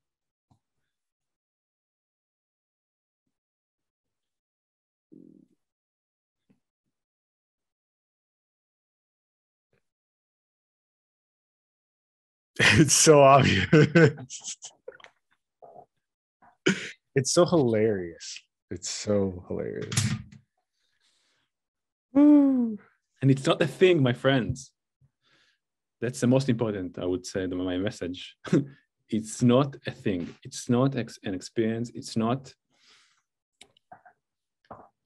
It's so obvious. it's so hilarious. It's so hilarious. And it's not a thing, my friends. That's the most important, I would say, my message. it's not a thing. It's not ex- an experience. It's not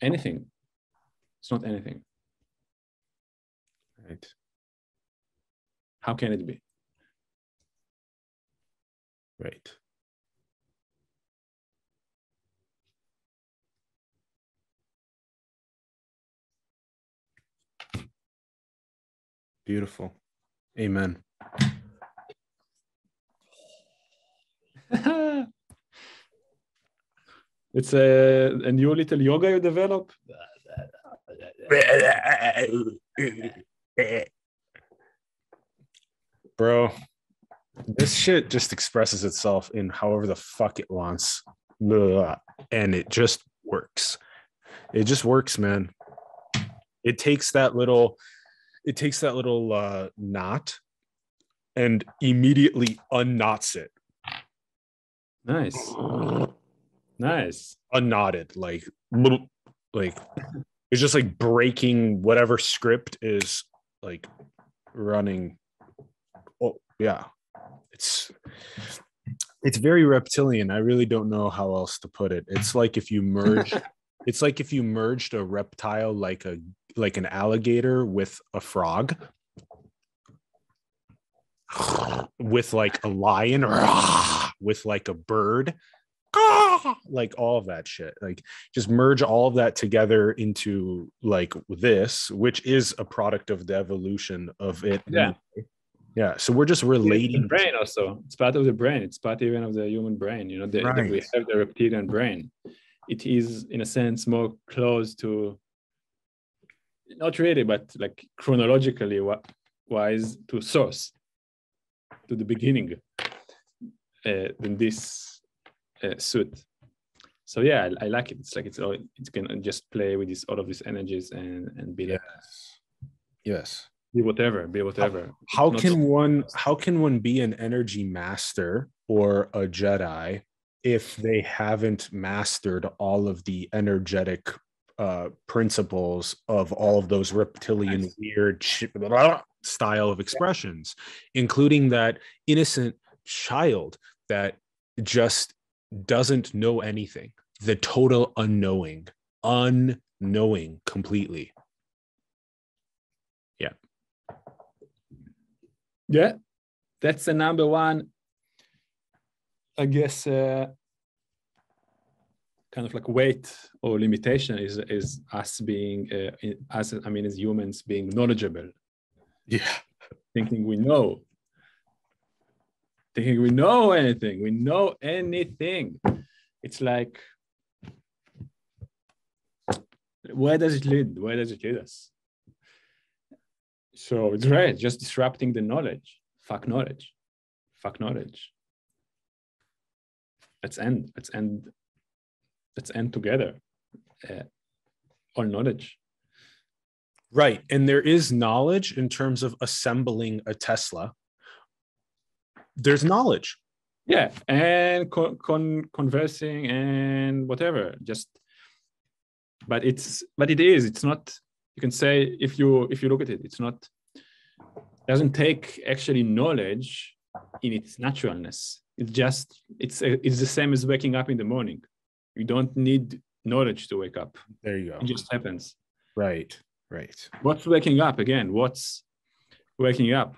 anything. It's not anything. Right. How can it be? Right. Beautiful. Amen. it's a, a new little yoga you develop. Bro, this shit just expresses itself in however the fuck it wants. Blah. And it just works. It just works, man. It takes that little, it takes that little uh knot and immediately unknots it. Nice. Nice. unknotted, like little, like it's just like breaking whatever script is like running. Oh yeah, it's it's very reptilian. I really don't know how else to put it. It's like if you merge, it's like if you merged a reptile like a like an alligator with a frog. With like a lion or with like a bird like all of that shit like just merge all of that together into like this which is a product of the evolution of it Yeah. Yeah so we're just The relating brain also. It's part of the brain. It's part even of the human brain. You know, the, the- we have the reptilian brain. It is, in a sense, more close to, not really, but like chronologically wise to source, to the beginning, uh, than this uh, suit. So yeah, I, I like it. It's like it's all it's gonna just play with this all of these energies and and be like yes yes be whatever, be whatever. how Not- can one how can one be an energy master or a jedi if they haven't mastered all of the energetic uh principles of all of those reptilian Nice. weird sh- style of expressions including that innocent child that just doesn't know anything. The total unknowing. Unknowing completely Yeah, that's the number one. I guess uh, kind of like weight or limitation is is us being uh, I mean as humans being knowledgeable, yeah thinking we know, thinking we know anything, we know anything. It's like where does it lead? Where does it lead us? So it's right, just disrupting the knowledge. Fuck knowledge. Fuck knowledge. Let's end. Let's end. Let's end together. Uh, all knowledge. Right. And there is knowledge in terms of assembling a Tesla. There's knowledge. Yeah, and con- con- conversing and whatever. Just, but it's but it is. It's not. You can say if you if you look at it, it's not. Doesn't take actually knowledge in its naturalness. It's just it's it's the same as waking up in the morning. You don't need knowledge to wake up. There you go. It just happens. Right. Right. What's waking up again? What's waking up?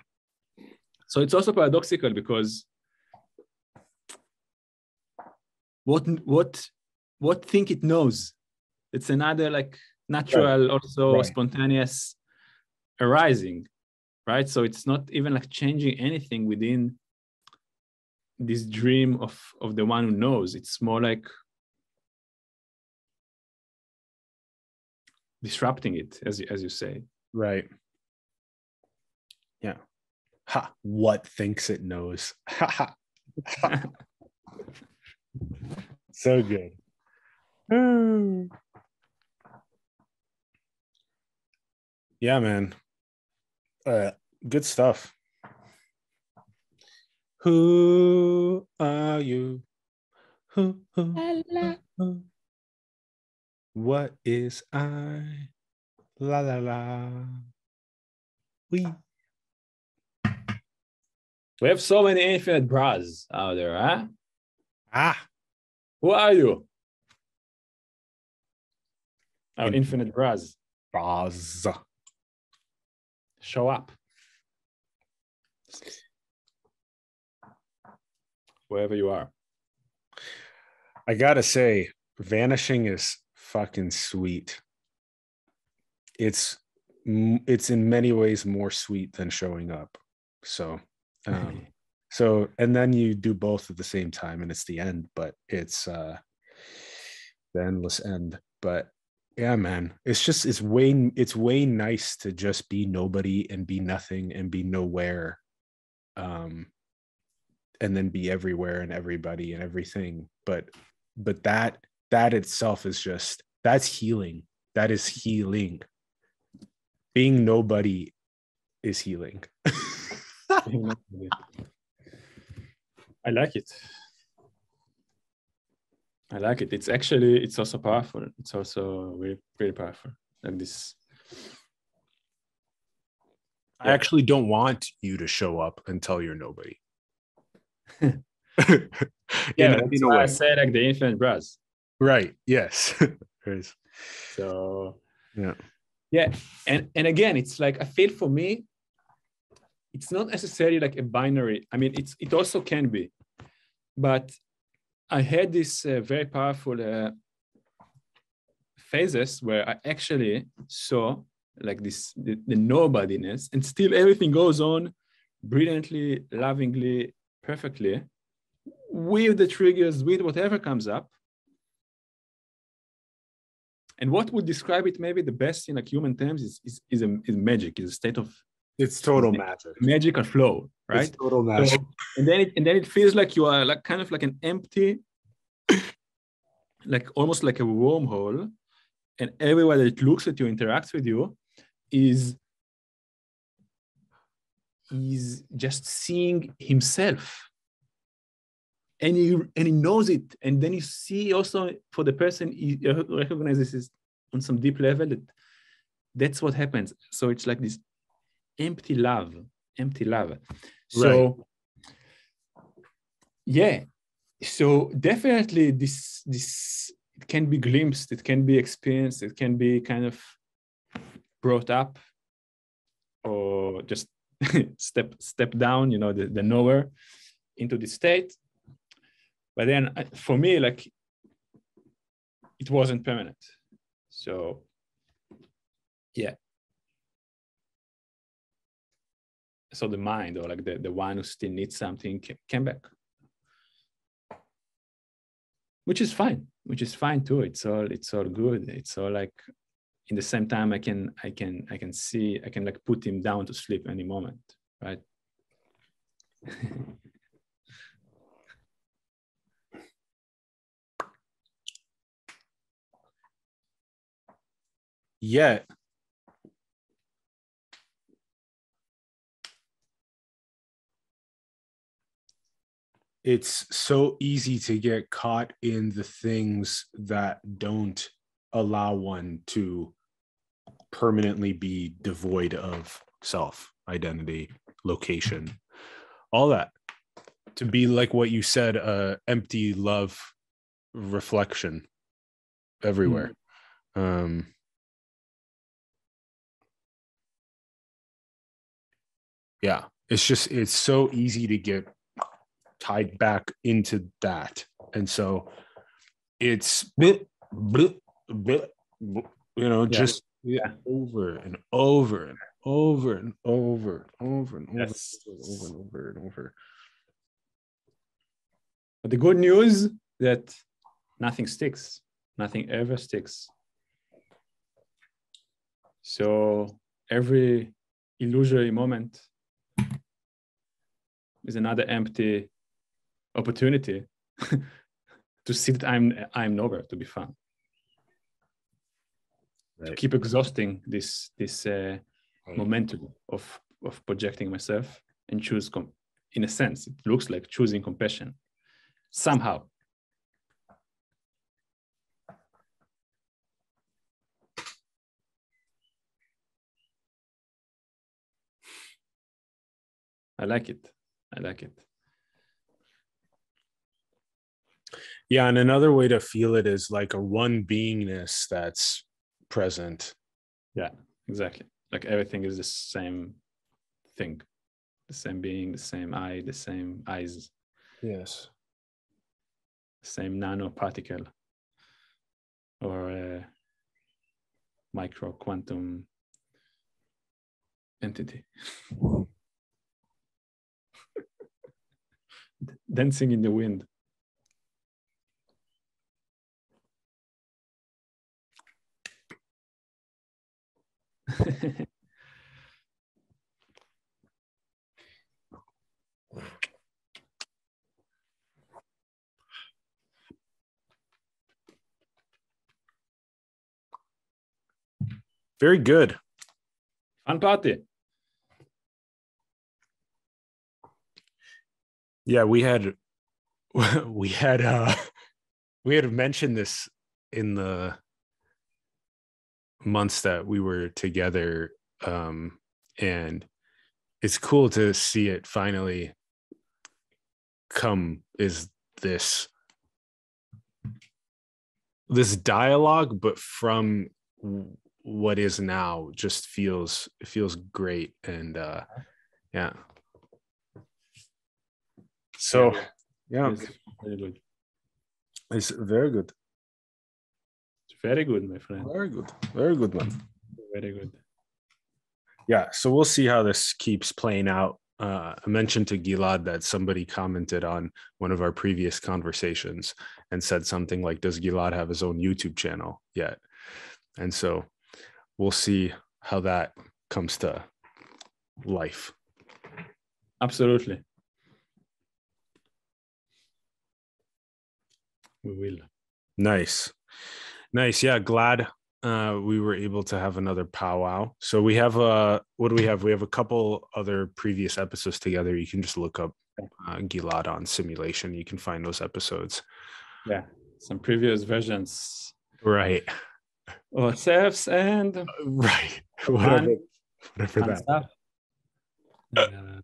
So it's also paradoxical because what what what think it knows? It's another like natural, right. also right. spontaneous arising, right? So it's not even like changing anything within this dream of of the one who knows. It's more like disrupting it, as as you say. Right. Yeah. Ha! What thinks it knows? Ha ha. so good. yeah, man. Uh, good stuff. Who are you? Who, who, who, what is I? La la la. We. We have so many infinite bras out there, huh? Ah. Who are you? Our In- infinite bras. Bras. Show up. Wherever you are. I gotta say, vanishing is fucking sweet. It's it's in many ways more sweet than showing up. So um so and then you do both at the same time and it's the end, but it's uh the endless end. But yeah, man, it's just it's way it's way nice to just be nobody and be nothing and be nowhere. Um and then be everywhere and everybody and everything. But but that that itself is just that's healing. That is healing. Being nobody is healing. I like it. I like it. It's actually it's also powerful. It's also very very powerful. Like this. I actually don't want you to show up until you're nobody. yeah, that's why I say like the infinite bras. Right. Yes. so yeah. Yeah. And and again, it's like I feel for me, it's not necessarily like a binary. I mean, it's it also can be, but I had this uh, very powerful uh, phases where I actually saw like this the, the nobodiness, and still everything goes on brilliantly, lovingly, perfectly with the triggers, with whatever comes up. And what would describe it maybe the best in like human terms is, is, is, a, is magic, is a state of it's total magic. Magical flow, right? It's total magic. So, and then it and then it feels like you are like kind of like an empty, like almost like a wormhole. And everywhere that looks at you, interacts with you, is is just seeing himself and he and he knows it and then you see also for the person he recognizes this on some deep level that that's what happens so it's like this empty love. Empty love. So right. yeah. So definitely this this it can be glimpsed. It can be experienced. It can be kind of brought up or just step step down you know the, the nowhere into the state. But then uh, for me like it wasn't permanent. So yeah so the mind or like the, the one who still needs something came back. Which is fine which is fine too. It's all it's all good. It's all like in the same time i can i can i can see i can like put him down to sleep any moment right? Yet it's so easy to get caught in the things that don't allow one to permanently be devoid of self identity location all that. To be like what you said uh empty love reflection everywhere. Um yeah it's just it's so easy to get tied back into that and so it's bleh, bleh, bleh, bleh, you know Yeah. just Yeah. over and over and over and over and over and over Yes. and over and over and over But the good news that nothing sticks, nothing ever sticks. So every illusory moment is another empty opportunity to see that I'm I'm nowhere to be found. To keep exhausting this this uh, momentum of of projecting myself and choose com- in a sense it looks like choosing compassion. Somehow. I like it. I like it Yeah, and another way to feel it is like a one beingness that's present. Yeah, exactly. Like everything is the same thing. The same being the same eye the same eyes. Yes. same nanoparticle. Or uh, a micro quantum entity. Dancing in the wind Very good. fun party Yeah, we had we had uh we had mentioned this in the months that we were together um and it's cool to see it finally come is this this dialogue but from what is now just feels feels great and uh yeah. So yeah. It's very good very good it's very good my friend. Very good. Very good man very good. Yeah so we'll see how this keeps playing out. Uh, i mentioned to gilad that somebody commented on one of our previous conversations and said something like does gilad have his own youtube channel yet? And so we'll see how that comes to life. Absolutely. We will. Nice. Nice. Yeah, glad uh we were able to have another powwow. So we have uh what do we have? We have a couple other previous episodes together. You can just look up uh, Gilad on simulation. You can find those episodes. yeah some previous versions Right. ourselves and Right. Whatever, whatever fun that. stuff. Uh,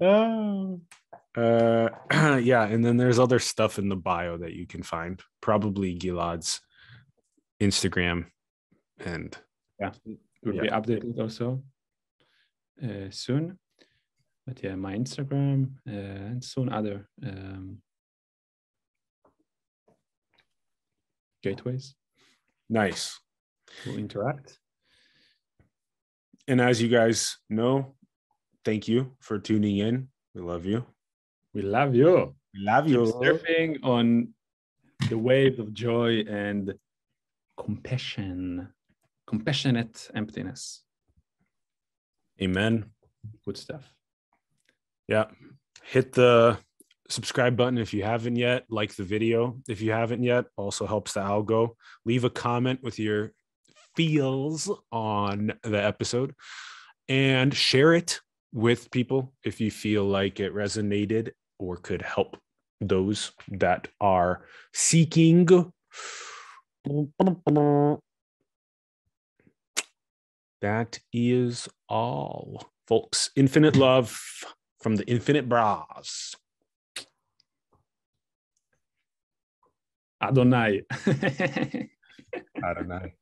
Oh. Uh yeah, and then there's other stuff in the bio that you can find. Probably Gilad's Instagram and yeah, it will be updated also uh, soon. But yeah, my Instagram uh, and soon other um, gateways nice. to interact. And as you guys know, thank you for tuning in. We love you. We love you. We love Keep you. surfing on the wave of joy and compassion, compassionate emptiness. Amen. Good stuff. Yeah. Hit the subscribe button if you haven't yet. Like the video if you haven't yet. Also helps the algo. Leave a comment with your feels on the episode and share it with people if you feel like it resonated or could help those that are seeking. That is all folks. Infinite love from the infinite bras. Adonai. adonai